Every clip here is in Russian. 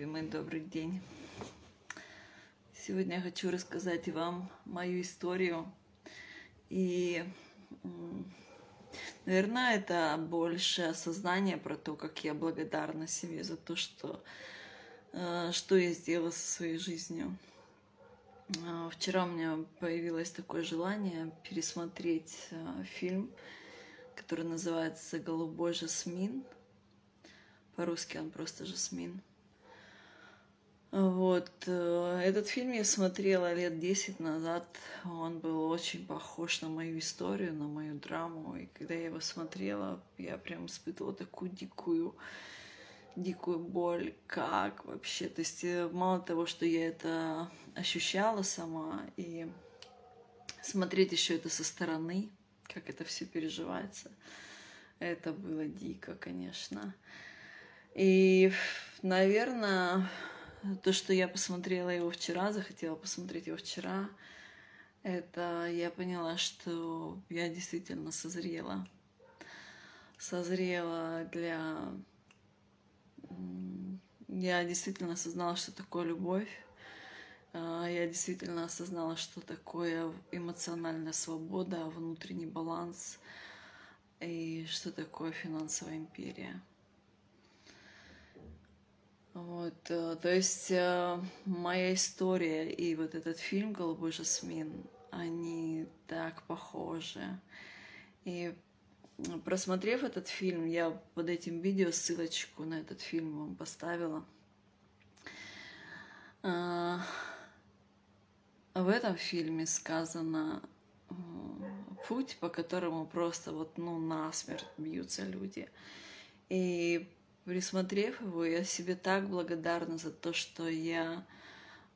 любимый, добрый день. Сегодня я хочу рассказать вам мою историю. И, наверное, это больше осознание про то, как я благодарна себе за то, что, э, что я сделала со своей жизнью. А, вчера у меня появилось такое желание пересмотреть э, фильм, который называется «Голубой жасмин». По-русски он просто «Жасмин». Вот. Э, этот фильм я смотрела лет 10 назад. Он был очень похож на мою историю, на мою драму. И когда я его смотрела, я прям испытывала такую дикую, дикую боль. Как вообще? То есть э, мало того, что я это ощущала сама, и смотреть еще это со стороны, как это все переживается, это было дико, конечно. И, наверное, то, что я посмотрела его вчера, захотела посмотреть его вчера, это я поняла, что я действительно созрела. Созрела для... Я действительно осознала, что такое любовь. А, я действительно осознала, что такое эмоциональная свобода, внутренний баланс и что такое финансовая империя. Вот, э, то есть э, моя история и вот этот фильм «Голубой жасмин», они так похожи. И просмотрев этот фильм, я под этим видео ссылочку на этот фильм вам поставила. А, в этом фильме сказано путь, по которому просто вот, ну, насмерть бьются люди. И Присмотрев его, я себе так благодарна за то, что я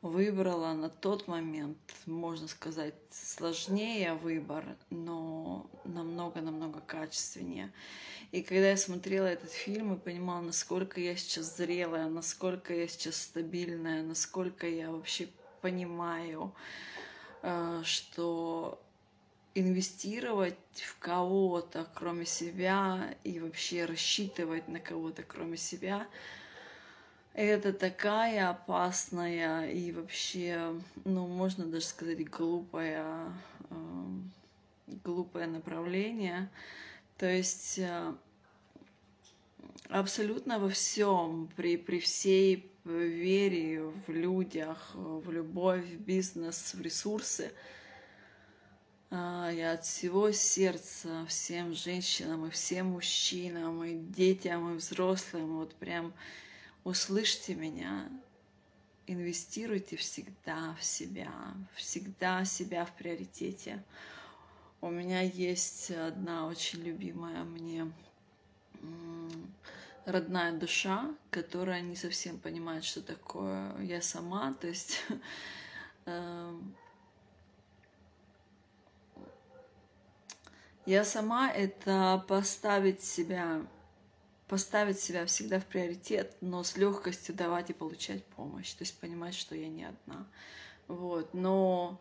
выбрала на тот момент, можно сказать, сложнее выбор, но намного-намного качественнее. И когда я смотрела этот фильм и понимала, насколько я сейчас зрелая, насколько я сейчас стабильная, насколько я вообще понимаю, э, что инвестировать в кого-то, кроме себя, и вообще рассчитывать на кого-то, кроме себя, это такая опасная и вообще, ну, можно даже сказать, глупое, э, глупое направление. То есть э, абсолютно во всем, при, при всей вере в людях, в любовь, в бизнес, в ресурсы – я от всего сердца всем женщинам и всем мужчинам, и детям, и взрослым, вот прям услышьте меня, инвестируйте всегда в себя, всегда себя в приоритете. У меня есть одна очень любимая мне родная душа, которая не совсем понимает, что такое я сама, то есть Я сама это поставить себя, поставить себя всегда в приоритет, но с легкостью давать и получать помощь. То есть понимать, что я не одна. Вот. Но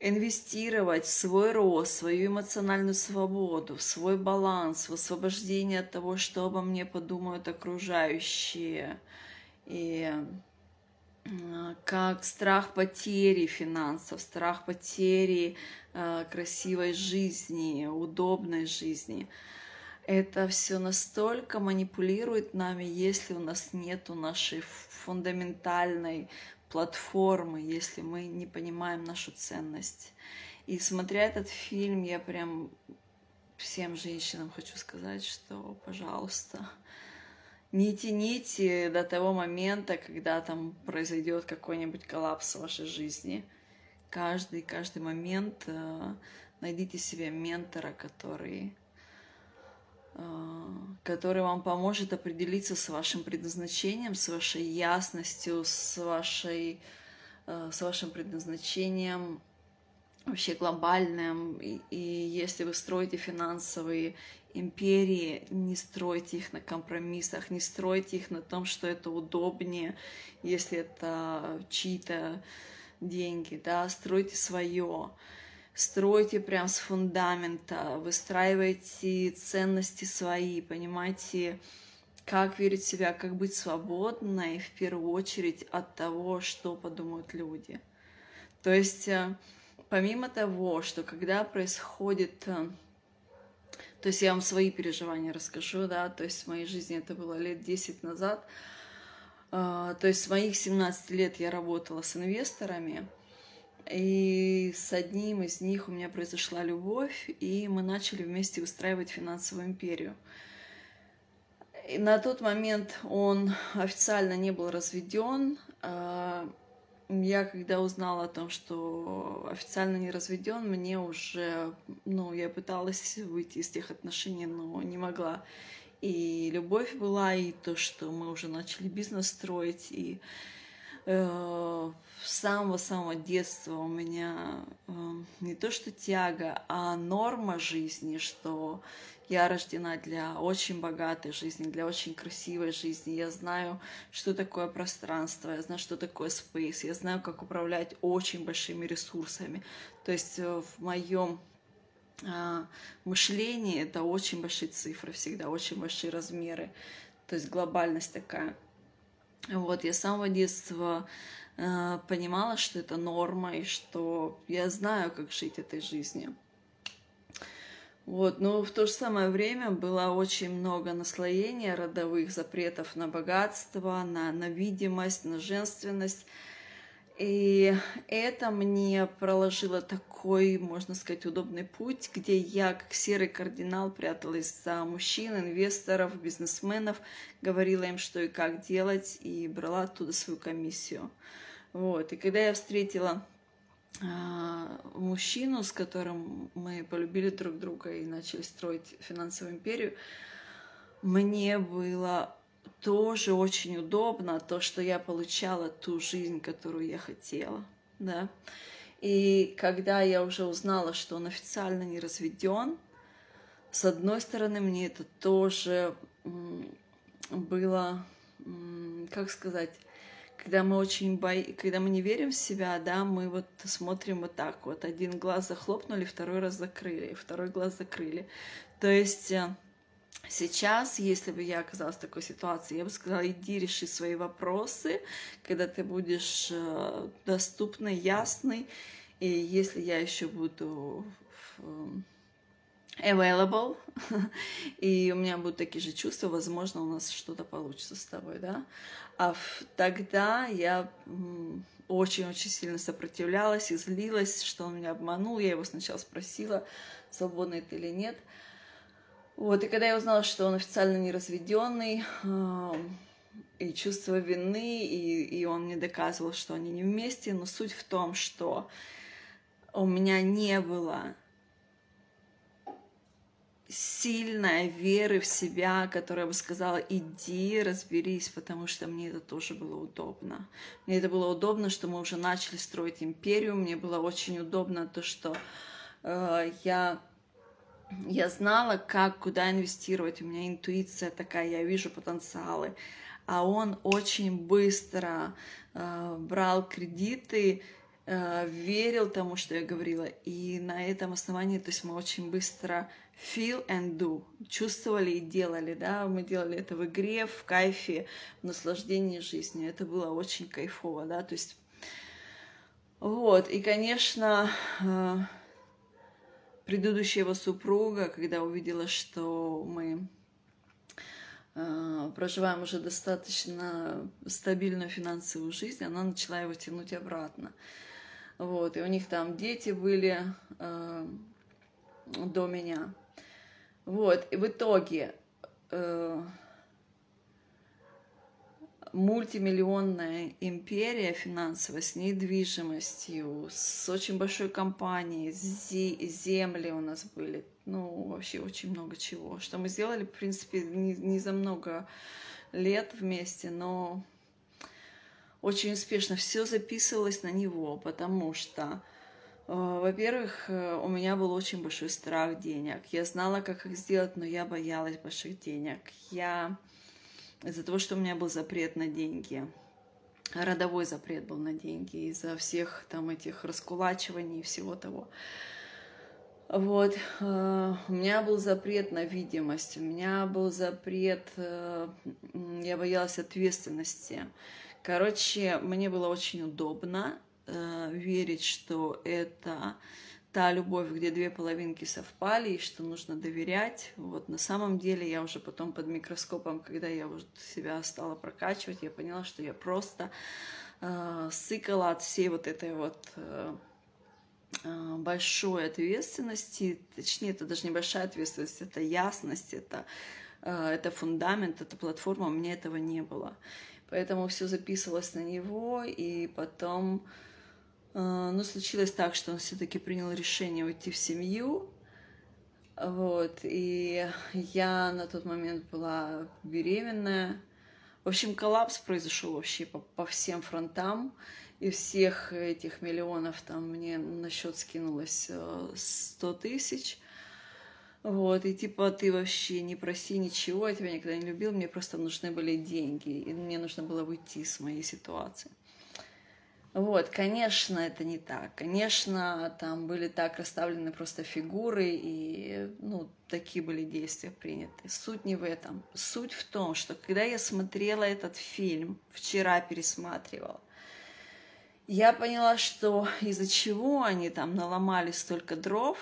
инвестировать в свой рост, свою эмоциональную свободу, в свой баланс, в освобождение от того, что обо мне подумают окружающие. И как страх потери финансов, страх потери э, красивой жизни, удобной жизни. Это все настолько манипулирует нами, если у нас нет нашей фундаментальной платформы, если мы не понимаем нашу ценность. И смотря этот фильм, я прям всем женщинам хочу сказать, что, пожалуйста, не тяните до того момента, когда там произойдет какой-нибудь коллапс в вашей жизни. Каждый, каждый момент э, найдите себе ментора, который, э, который вам поможет определиться с вашим предназначением, с вашей ясностью, с, вашей, э, с вашим предназначением вообще глобальным. И, и если вы строите финансовые империи, не стройте их на компромиссах, не стройте их на том, что это удобнее, если это чьи-то деньги, да, стройте свое, стройте прям с фундамента, выстраивайте ценности свои, понимаете, как верить в себя, как быть свободной в первую очередь от того, что подумают люди. То есть э, помимо того, что когда происходит э, то есть я вам свои переживания расскажу, да, то есть в моей жизни это было лет 10 назад. А, то есть с моих 17 лет я работала с инвесторами, и с одним из них у меня произошла любовь, и мы начали вместе устраивать финансовую империю. И на тот момент он официально не был разведен. Я когда узнала о том, что официально не разведен, мне уже, ну, я пыталась выйти из тех отношений, но не могла. И любовь была, и то, что мы уже начали бизнес строить, и э, с самого-самого детства у меня э, не то что тяга, а норма жизни, что я рождена для очень богатой жизни, для очень красивой жизни. Я знаю, что такое пространство, я знаю, что такое space, я знаю, как управлять очень большими ресурсами. То есть э, в моем а, мышлении это очень большие цифры всегда, очень большие размеры. То есть глобальность такая. Вот, я с самого детства э, понимала, что это норма, и что я знаю, как жить этой жизнью. Вот, но в то же самое время было очень много наслоения родовых запретов на богатство, на, на видимость, на женственность. И это мне проложило такой, можно сказать, удобный путь, где я, как серый кардинал, пряталась за мужчин, инвесторов, бизнесменов, говорила им, что и как делать, и брала оттуда свою комиссию. Вот. И когда я встретила мужчину, с которым мы полюбили друг друга и начали строить финансовую империю, мне было тоже очень удобно то, что я получала ту жизнь, которую я хотела, да. И когда я уже узнала, что он официально не разведен, с одной стороны, мне это тоже было, как сказать, когда мы очень бои, когда мы не верим в себя, да, мы вот смотрим вот так вот. Один глаз захлопнули, второй раз закрыли, второй глаз закрыли. То есть э, сейчас, если бы я оказалась в такой ситуации, я бы сказала, иди реши свои вопросы, когда ты будешь э, доступный, ясный. И если я еще буду available, и у меня будут такие же чувства, возможно, у нас что-то получится с тобой, да. А тогда я очень-очень сильно сопротивлялась и злилась, что он меня обманул. Я его сначала спросила, свободный ты или нет. Вот, и когда я узнала, что он официально не разведенный, и чувство вины, и, и он мне доказывал, что они не вместе, но суть в том, что у меня не было сильной веры в себя, которая бы сказала, иди, разберись, потому что мне это тоже было удобно. Мне это было удобно, что мы уже начали строить империю, мне было очень удобно то, что э, я я знала, как, куда инвестировать. У меня интуиция такая, я вижу потенциалы. А он очень быстро э, брал кредиты, верил тому, что я говорила. И на этом основании, то есть мы очень быстро feel and do. Чувствовали и делали, да, мы делали это в игре, в кайфе, в наслаждении жизнью. Это было очень кайфово, да, то есть вот, и, конечно, э, предыдущего супруга, когда увидела, что мы э, проживаем уже достаточно стабильную финансовую жизнь, она начала его тянуть обратно. Вот, и у них там дети были э, до меня. Вот, и в итоге э, мультимиллионная империя финансовая с недвижимостью, с очень большой компанией, земли у нас были, ну, вообще очень много чего. Что мы сделали, в принципе, не, не за много лет вместе, но очень успешно все записывалось на него, потому что Э, во-первых, э, у меня был очень большой страх денег. Я знала, как их сделать, но я боялась больших денег. Я из-за того, что у меня был запрет на деньги, родовой запрет был на деньги из-за всех там этих раскулачиваний и всего того. Вот, э, у меня был запрет на видимость, у меня был запрет, я боялась ответственности. Короче, мне было очень удобно э, верить, что это та любовь, где две половинки совпали, и что нужно доверять. Вот на самом деле я уже потом под микроскопом, когда я уже себя стала прокачивать, я поняла, что я просто э, сыкала от всей вот этой вот э, а, большой ответственности, точнее, это даже небольшая ответственность, это ясность, это, а, это фундамент, это платформа, у меня этого не было. Поэтому все записывалось на него, и потом, а, ну, случилось так, что он все-таки принял решение уйти в семью, вот, и я на тот момент была беременная. В общем, коллапс произошел вообще по, по всем фронтам и всех этих миллионов там мне на счет скинулось 100 э, тысяч. Вот, и типа ты вообще не проси ничего, я тебя никогда не любил, мне просто нужны были деньги, и мне нужно было выйти из моей ситуации. Вот, конечно, это не так. Конечно, там были так расставлены просто фигуры, и, ну, такие были действия приняты. Суть не в этом. Суть в том, что когда я смотрела этот фильм, вчера пересматривала, я поняла, что из-за чего они там наломали столько дров,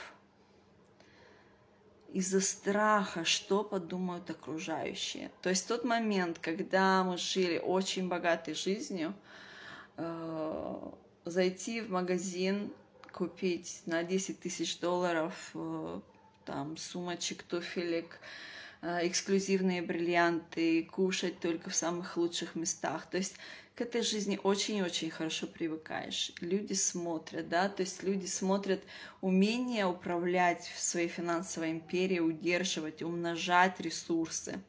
из-за страха, что подумают окружающие. То есть тот момент, когда мы жили очень богатой жизнью, э, зайти в магазин, купить на 10 тысяч долларов э, там сумочек, туфелек, э, эксклюзивные бриллианты, кушать только в самых лучших местах. То есть к этой жизни очень-очень хорошо привыкаешь. Люди смотрят, да, то есть люди смотрят умение управлять в своей финансовой империи, удерживать, умножать ресурсы,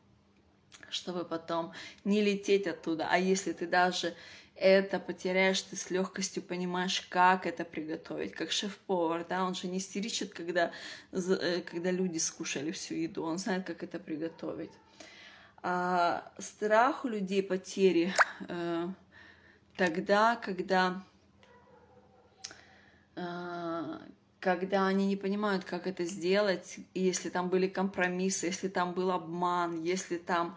чтобы потом не лететь оттуда. А если ты даже это потеряешь, ты с легкостью понимаешь, как это приготовить, как шеф-повар, да, он же не истеричит, когда, э, когда люди скушали всю еду, он знает, как это приготовить. А страх у людей потери э, тогда, когда, э, когда они не понимают, как это сделать, если там были компромиссы, если там был обман, если там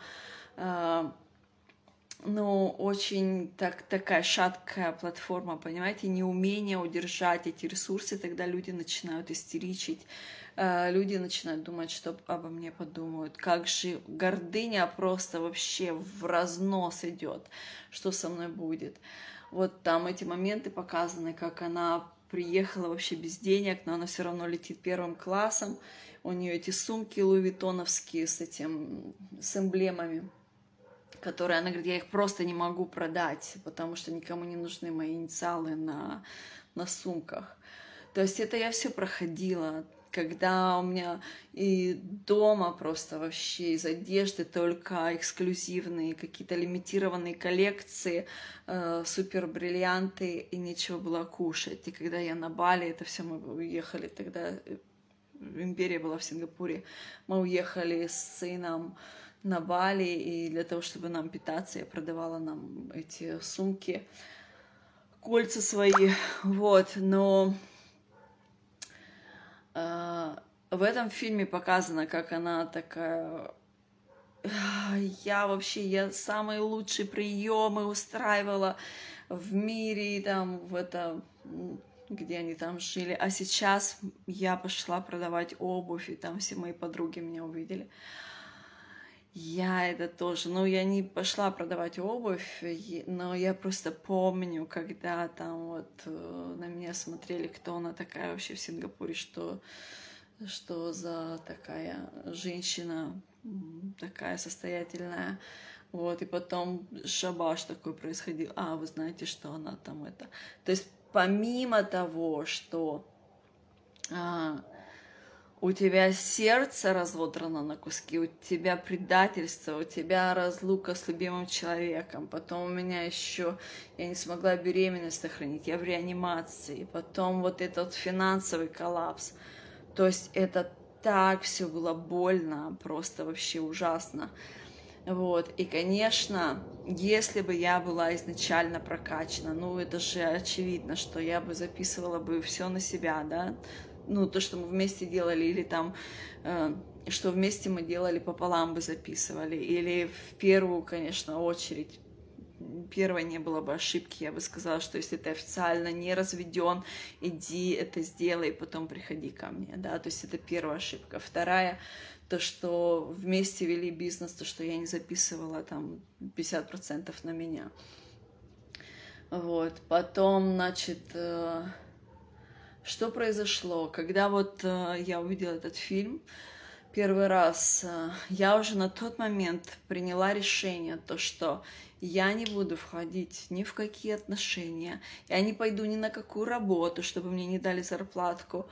э, ну, очень так, такая шаткая платформа, понимаете, неумение удержать эти ресурсы, тогда люди начинают истеричить, люди начинают думать, что обо мне подумают. Как же гордыня просто вообще в разнос идет, что со мной будет. Вот там эти моменты показаны, как она приехала вообще без денег, но она все равно летит первым классом. У нее эти сумки луивитоновские с этим, с эмблемами, которые она говорит, я их просто не могу продать, потому что никому не нужны мои инициалы на, на сумках. То есть это я все проходила, когда у меня и дома просто вообще из одежды только эксклюзивные какие-то лимитированные коллекции, э, супер бриллианты и нечего было кушать. И когда я на Бали, это все мы уехали тогда, э, империя была в Сингапуре, мы уехали с сыном на Бали, и для того, чтобы нам питаться, я продавала нам эти сумки, кольца свои, вот, но в этом фильме показано, как она такая... Я вообще, я самые лучшие приемы устраивала в мире, там, в это, где они там жили. А сейчас я пошла продавать обувь, и там все мои подруги меня увидели. Я это тоже, ну, я не пошла продавать обувь, но я просто помню, когда там вот э, на меня смотрели, кто она такая вообще в Сингапуре, что, что за такая женщина, такая состоятельная. Вот, и потом шабаш такой происходил. А, вы знаете, что она там это... То есть помимо того, что а, у тебя сердце разодрано на куски, у тебя предательство, у тебя разлука с любимым человеком, потом у меня еще я не смогла беременность сохранить, я в реанимации, потом вот этот финансовый коллапс. То есть это так все было больно, просто вообще ужасно. Вот, и, конечно, если бы я была изначально прокачана, ну, это же очевидно, что я бы записывала бы все на себя, да, ну, то, что мы вместе делали, или там, э, что вместе мы делали пополам бы записывали, или в первую, конечно, очередь первой не было бы ошибки, я бы сказала, что если ты официально не разведен, иди это сделай, потом приходи ко мне, да, то есть это первая ошибка. Вторая, то, что вместе вели бизнес, то, что я не записывала там 50% на меня. Вот, потом, значит, э, что произошло? Когда вот э, я увидела этот фильм, первый раз, э, я уже на тот момент приняла решение, то, что я не буду входить ни в какие отношения, я не пойду ни на какую работу, чтобы мне не дали зарплатку,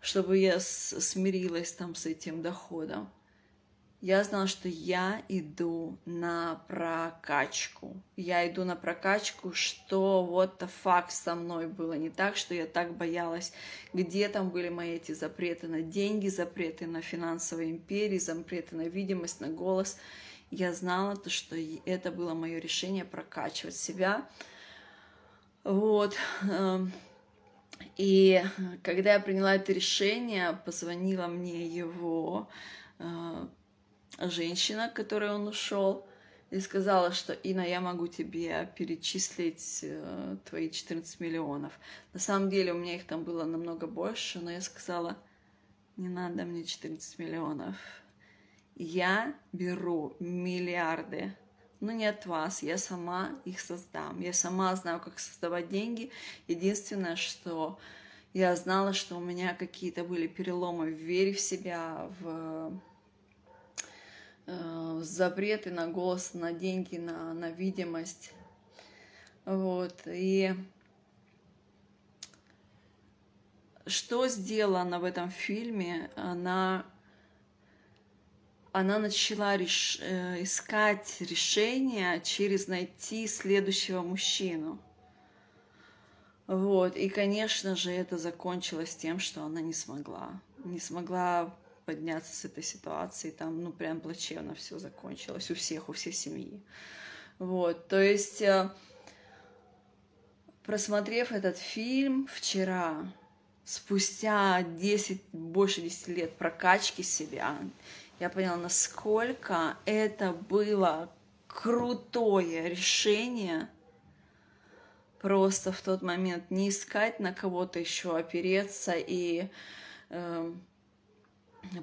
чтобы я смирилась там с этим доходом. Я знала, что я иду на прокачку. Я иду на прокачку, что вот факт со мной было не так, что я так боялась. Где там были мои эти запреты на деньги, запреты на финансовые империи, запреты на видимость, на голос – я знала то, что это было мое решение прокачивать себя. Вот. Эм, и когда я приняла это решение, позвонила мне его э, женщина, к которой он ушел, и сказала, что Ина, я могу тебе перечислить э, твои 14 миллионов. На самом деле у меня их там было намного больше, но я сказала, не надо мне 14 миллионов я беру миллиарды, но не от вас, я сама их создам. Я сама знаю, как создавать деньги. Единственное, что я знала, что у меня какие-то были переломы в вере в себя, в запреты на голос, на деньги, на, на видимость. Вот. И что сделала она в этом фильме? Она она начала реш... Э, искать решение через найти следующего мужчину. Вот. И, конечно же, это закончилось тем, что она не смогла. Не смогла подняться с этой ситуации. Там, ну, прям плачевно все закончилось у всех, у всей семьи. Вот. То есть, э, просмотрев этот фильм вчера, спустя 10, больше 10 лет прокачки себя, я поняла, насколько это было крутое решение просто в тот момент не искать на кого-то еще опереться и э,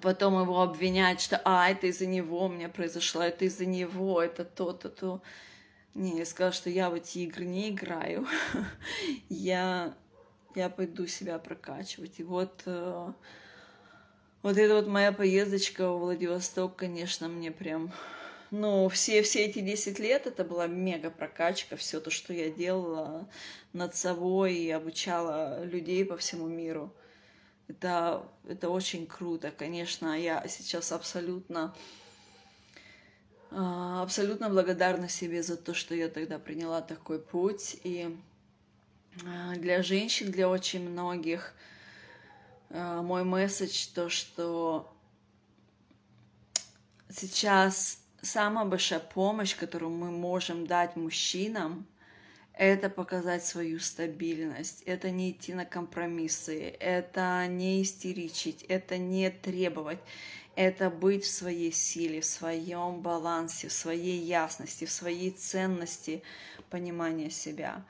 потом его обвинять, что а, это из-за него у меня произошло, это из-за него, это то-то, то. Не, я сказала, что я в эти игры не играю. я, я пойду себя прокачивать. И вот э, вот эта вот моя поездочка в Владивосток, конечно, мне прям... Ну, все, все эти 10 лет это была мега прокачка, все то, что я делала над собой и обучала людей по всему миру. Это, это очень круто. Конечно, я сейчас абсолютно, а, абсолютно благодарна себе за то, что я тогда приняла такой путь. И а, для женщин, для очень многих – Э, мой месседж то, что сейчас самая большая помощь, которую мы можем дать мужчинам, это показать свою стабильность, это не идти на компромиссы, это не истеричить, это не требовать, это быть в своей силе, в своем балансе, в своей ясности, в своей ценности понимания себя.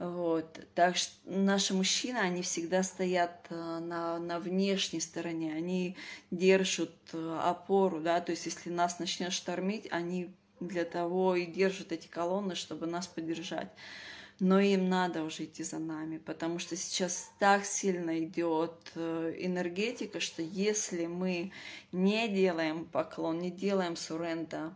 Вот. Так что наши мужчины, они всегда стоят э, на, на внешней стороне, они держат э, опору, да, то есть если нас начнет штормить, они для того и держат эти колонны, чтобы нас поддержать. Но им надо уже идти за нами, потому что сейчас так сильно идет э, энергетика, что если мы не делаем поклон, не делаем суренда,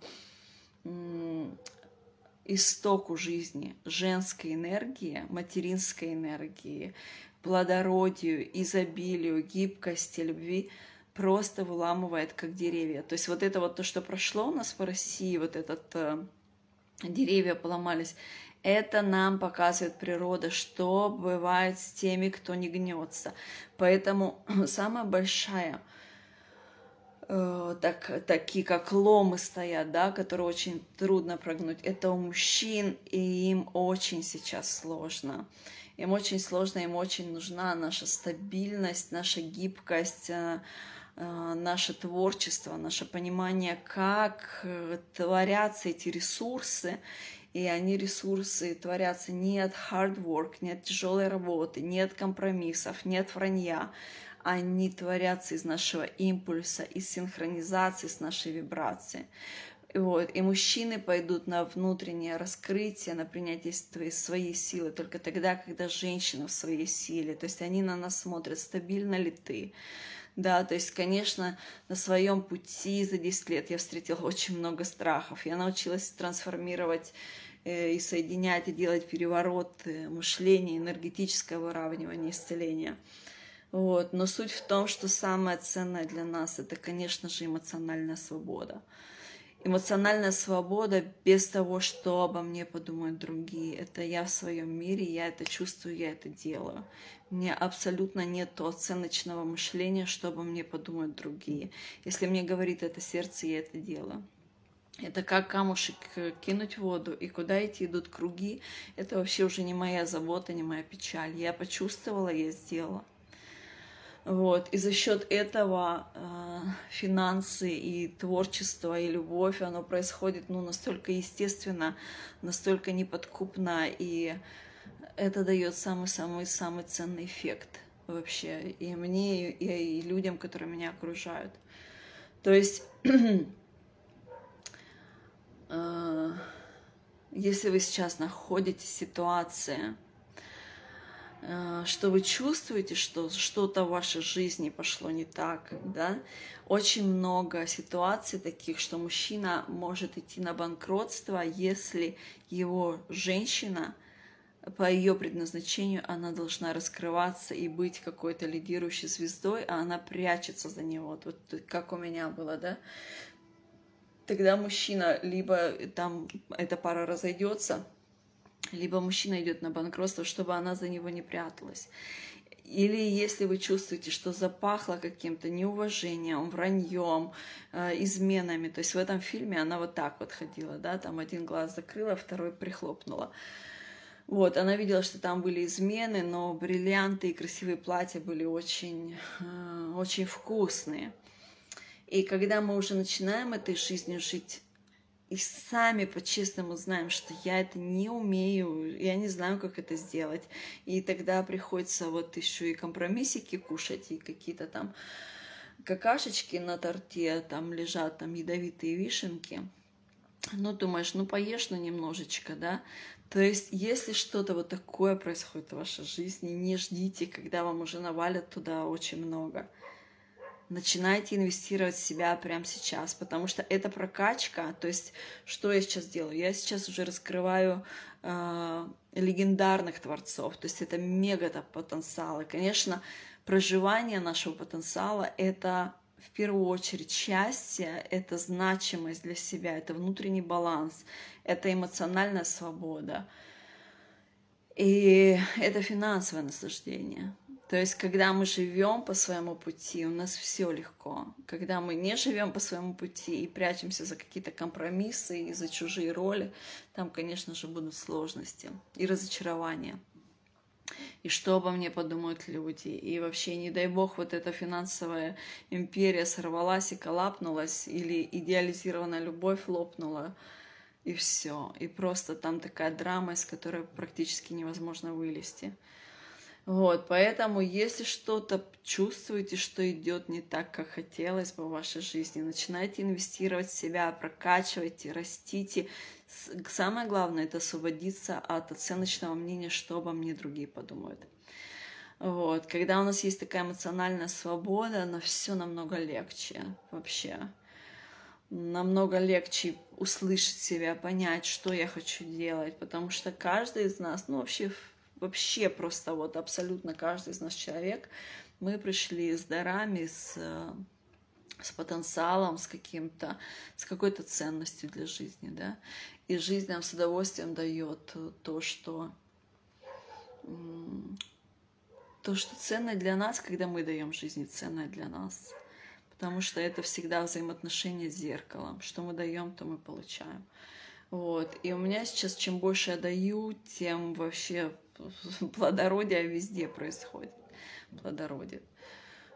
истоку жизни, женской энергии, материнской энергии, плодородию, изобилию, гибкости, любви просто выламывает как деревья. То есть вот это вот то, что прошло у нас по России, вот этот э, деревья поломались, это нам показывает природа, что бывает с теми, кто не гнется. Поэтому самая большая Э, так, такие как ломы стоят, да, которые очень трудно прогнуть. Это у мужчин, и им очень сейчас сложно. Им очень сложно, им очень нужна наша стабильность, наша гибкость, э, наше творчество, наше понимание, как э, творятся эти ресурсы, и они ресурсы творятся не от hard work, не от тяжелой работы, не от компромиссов, не от вранья, они творятся из нашего импульса, из синхронизации с нашей вибрацией. Вот. И мужчины пойдут на внутреннее раскрытие, на принятие своей силы только тогда, когда женщина в своей силе. То есть они на нас смотрят, стабильно ли ты. Да, то есть, конечно, на своем пути за 10 лет я встретила очень много страхов. Я научилась трансформировать э, и соединять, и делать переворот мышления, энергетическое выравнивание, исцеление. Вот. Но суть в том, что самое ценное для нас это, конечно же, эмоциональная свобода эмоциональная свобода без того, что обо мне подумают другие. Это я в своем мире, я это чувствую, я это делаю. Мне абсолютно нет оценочного мышления, что обо мне подумают другие. Если мне говорит это сердце, я это делаю. Это как камушек кинуть в воду, и куда идти идут круги, это вообще уже не моя забота, не моя печаль. Я почувствовала, я сделала. Вот. И за счет этого э, финансы и творчество и любовь, оно происходит ну, настолько естественно, настолько неподкупно, и это дает самый-самый-самый ценный эффект вообще и мне, и, и людям, которые меня окружают. То есть, э, если вы сейчас находитесь в ситуации, что вы чувствуете, что что-то в вашей жизни пошло не так, да, очень много ситуаций таких, что мужчина может идти на банкротство, если его женщина по ее предназначению она должна раскрываться и быть какой-то лидирующей звездой, а она прячется за него. Вот, вот как у меня было, да? Тогда мужчина либо там эта пара разойдется, либо мужчина идет на банкротство, чтобы она за него не пряталась. Или если вы чувствуете, что запахло каким-то неуважением, враньем, э, изменами. То есть в этом фильме она вот так вот ходила, да, там один глаз закрыла, второй прихлопнула. Вот, она видела, что там были измены, но бриллианты и красивые платья были очень, э, очень вкусные. И когда мы уже начинаем этой жизнью жить и сами по-честному знаем, что я это не умею, я не знаю, как это сделать. И тогда приходится вот еще и компромиссики кушать, и какие-то там какашечки на торте, там лежат там ядовитые вишенки. Ну, думаешь, ну поешь, ну немножечко, да. То есть, если что-то вот такое происходит в вашей жизни, не ждите, когда вам уже навалят туда очень много начинайте инвестировать в себя прямо сейчас, потому что это прокачка. То есть, что я сейчас делаю? Я сейчас уже раскрываю э, легендарных творцов, то есть это мега потенциалы. Конечно, проживание нашего потенциала — это в первую очередь счастье, это значимость для себя, это внутренний баланс, это эмоциональная свобода. И это финансовое наслаждение. То есть, когда мы живем по своему пути, у нас все легко. Когда мы не живем по своему пути и прячемся за какие-то компромиссы и за чужие роли, там, конечно же, будут сложности и разочарования. И что обо мне подумают люди. И вообще, не дай бог, вот эта финансовая империя сорвалась и колапнулась, или идеализированная любовь лопнула, и все. И просто там такая драма, из которой практически невозможно вылезти. Вот, поэтому, если что-то чувствуете, что идет не так, как хотелось бы в вашей жизни, начинайте инвестировать в себя, прокачивайте, растите. Самое главное — это освободиться от оценочного мнения, что обо мне другие подумают. Вот. Когда у нас есть такая эмоциональная свобода, на все намного легче вообще. Намного легче услышать себя, понять, что я хочу делать, потому что каждый из нас, ну вообще вообще просто вот абсолютно каждый из нас человек, мы пришли с дарами, с, с потенциалом, с каким-то, с какой-то ценностью для жизни, да. И жизнь нам с удовольствием дает то, что то, что ценное для нас, когда мы даем жизни, ценное для нас. Потому что это всегда взаимоотношения с зеркалом. Что мы даем, то мы получаем. Вот. И у меня сейчас, чем больше я даю, тем вообще плодородие везде происходит. Плодородие.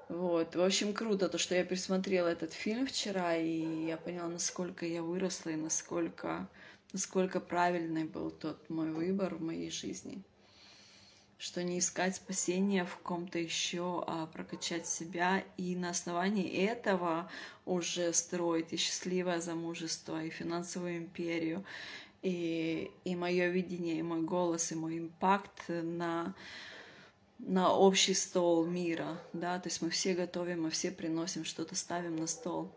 Вот. В общем, круто то, что я пересмотрела этот фильм вчера, и я поняла, насколько я выросла и насколько, насколько правильный был тот мой выбор в моей жизни. Что не искать спасения в ком-то еще, а прокачать себя и на основании этого уже строить и счастливое замужество, и финансовую империю, и, и мое видение, и мой голос, и мой импакт на на общий стол мира, да, то есть мы все готовим, мы все приносим что-то, ставим на стол.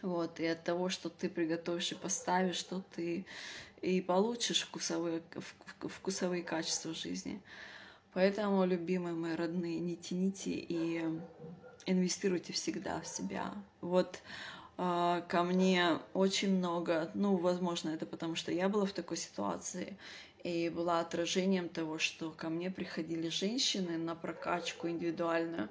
Вот, и от того, что ты приготовишь и поставишь, что ты и получишь вкусовые, вкусовые качества жизни. Поэтому, любимые мои родные, не тяните и инвестируйте всегда в себя. Вот э, ко мне очень много, ну, возможно, это потому что я была в такой ситуации, и была отражением того, что ко мне приходили женщины на прокачку индивидуальную,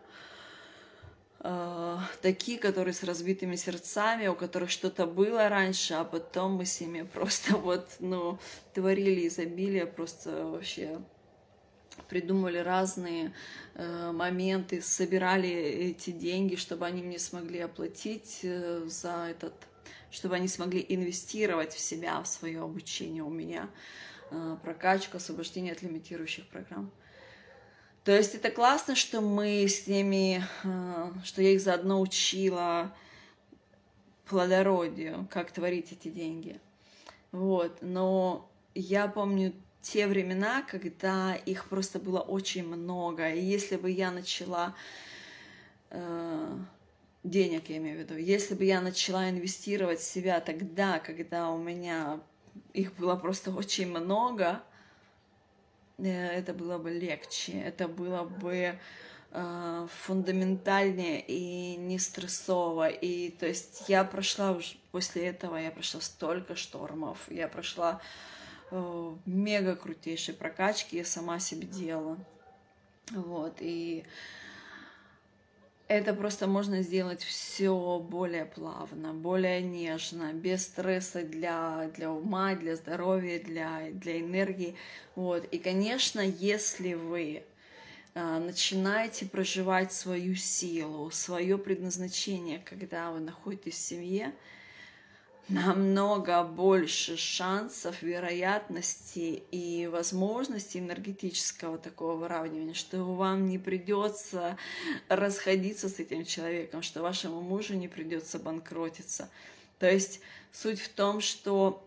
э, такие, которые с разбитыми сердцами, у которых что-то было раньше, а потом мы с ними просто вот, ну, творили изобилие, просто вообще придумывали разные э, моменты, собирали эти деньги, чтобы они мне смогли оплатить э, за этот, чтобы они смогли инвестировать в себя, в свое обучение у меня. Э, прокачку, освобождение от лимитирующих программ. То есть это классно, что мы с ними, э, что я их заодно учила плодородию, как творить эти деньги. Вот, но я помню те времена, когда их просто было очень много. И если бы я начала э, денег, я имею в виду, если бы я начала инвестировать в себя тогда, когда у меня их было просто очень много, э, это было бы легче, это было бы э, фундаментальнее и не стрессово. И то есть я прошла уже после этого, я прошла столько штормов, я прошла э, мега крутейшие прокачки, я сама себе делала. Вот, и это просто можно сделать все более плавно, более нежно, без стресса для, для ума, для здоровья, для, для энергии. Вот. И, конечно, если вы а, начинаете проживать свою силу, свое предназначение, когда вы находитесь в семье, намного больше шансов, вероятностей и возможностей энергетического такого выравнивания, что вам не придется расходиться с этим человеком, что вашему мужу не придется банкротиться. То есть суть в том, что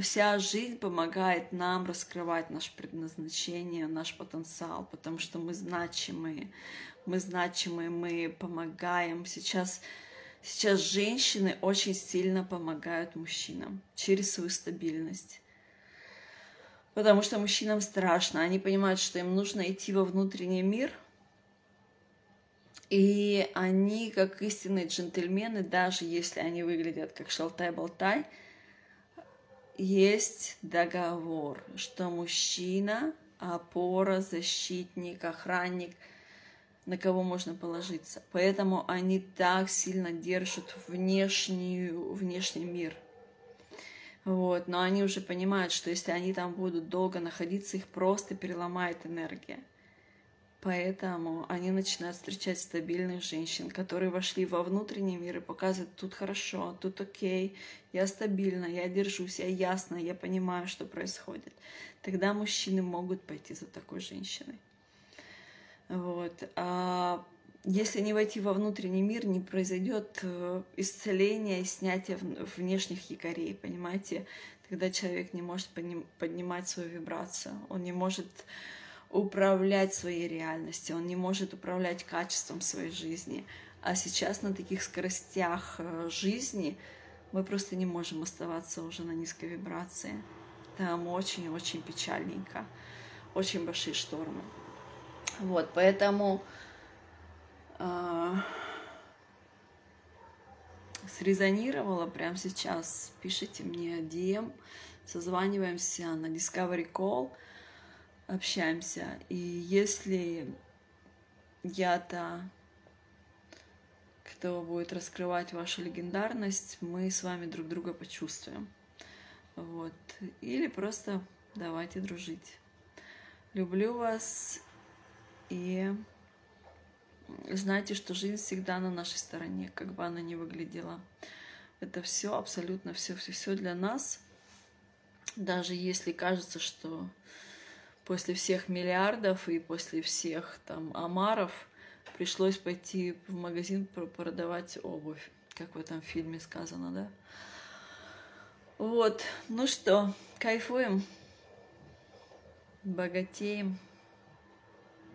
вся жизнь помогает нам раскрывать наше предназначение, наш потенциал, потому что мы значимые, мы значимые, мы помогаем. Сейчас Сейчас женщины очень сильно помогают мужчинам через свою стабильность. Потому что мужчинам страшно. Они понимают, что им нужно идти во внутренний мир. И они, как истинные джентльмены, даже если они выглядят как шалтай-болтай, есть договор, что мужчина – опора, защитник, охранник – на кого можно положиться. Поэтому они так сильно держат внешнюю, внешний мир. Вот. Но они уже понимают, что если они там будут долго находиться, их просто переломает энергия. Поэтому они начинают встречать стабильных женщин, которые вошли во внутренний мир и показывают, тут хорошо, тут окей, я стабильна, я держусь, я ясно, я понимаю, что происходит. Тогда мужчины могут пойти за такой женщиной. Вот. А если не войти во внутренний мир, не произойдет э, исцеления и снятия внешних якорей, понимаете? Тогда человек не может поднимать свою вибрацию, он не может управлять своей реальностью, он не может управлять качеством своей жизни. А сейчас на таких скоростях э, жизни мы просто не можем оставаться уже на низкой вибрации. Там очень-очень печальненько, очень большие штормы. Вот, поэтому э, срезонировала прямо сейчас. Пишите мне DM, созваниваемся на Discovery Call, общаемся. И если я-то кто будет раскрывать вашу легендарность, мы с вами друг друга почувствуем. Вот. Или просто давайте дружить. Люблю вас и знайте, что жизнь всегда на нашей стороне, как бы она ни выглядела. Это все, абсолютно все, все, все для нас. Даже если кажется, что после всех миллиардов и после всех там омаров пришлось пойти в магазин продавать обувь, как в этом фильме сказано, да? Вот, ну что, кайфуем, богатеем.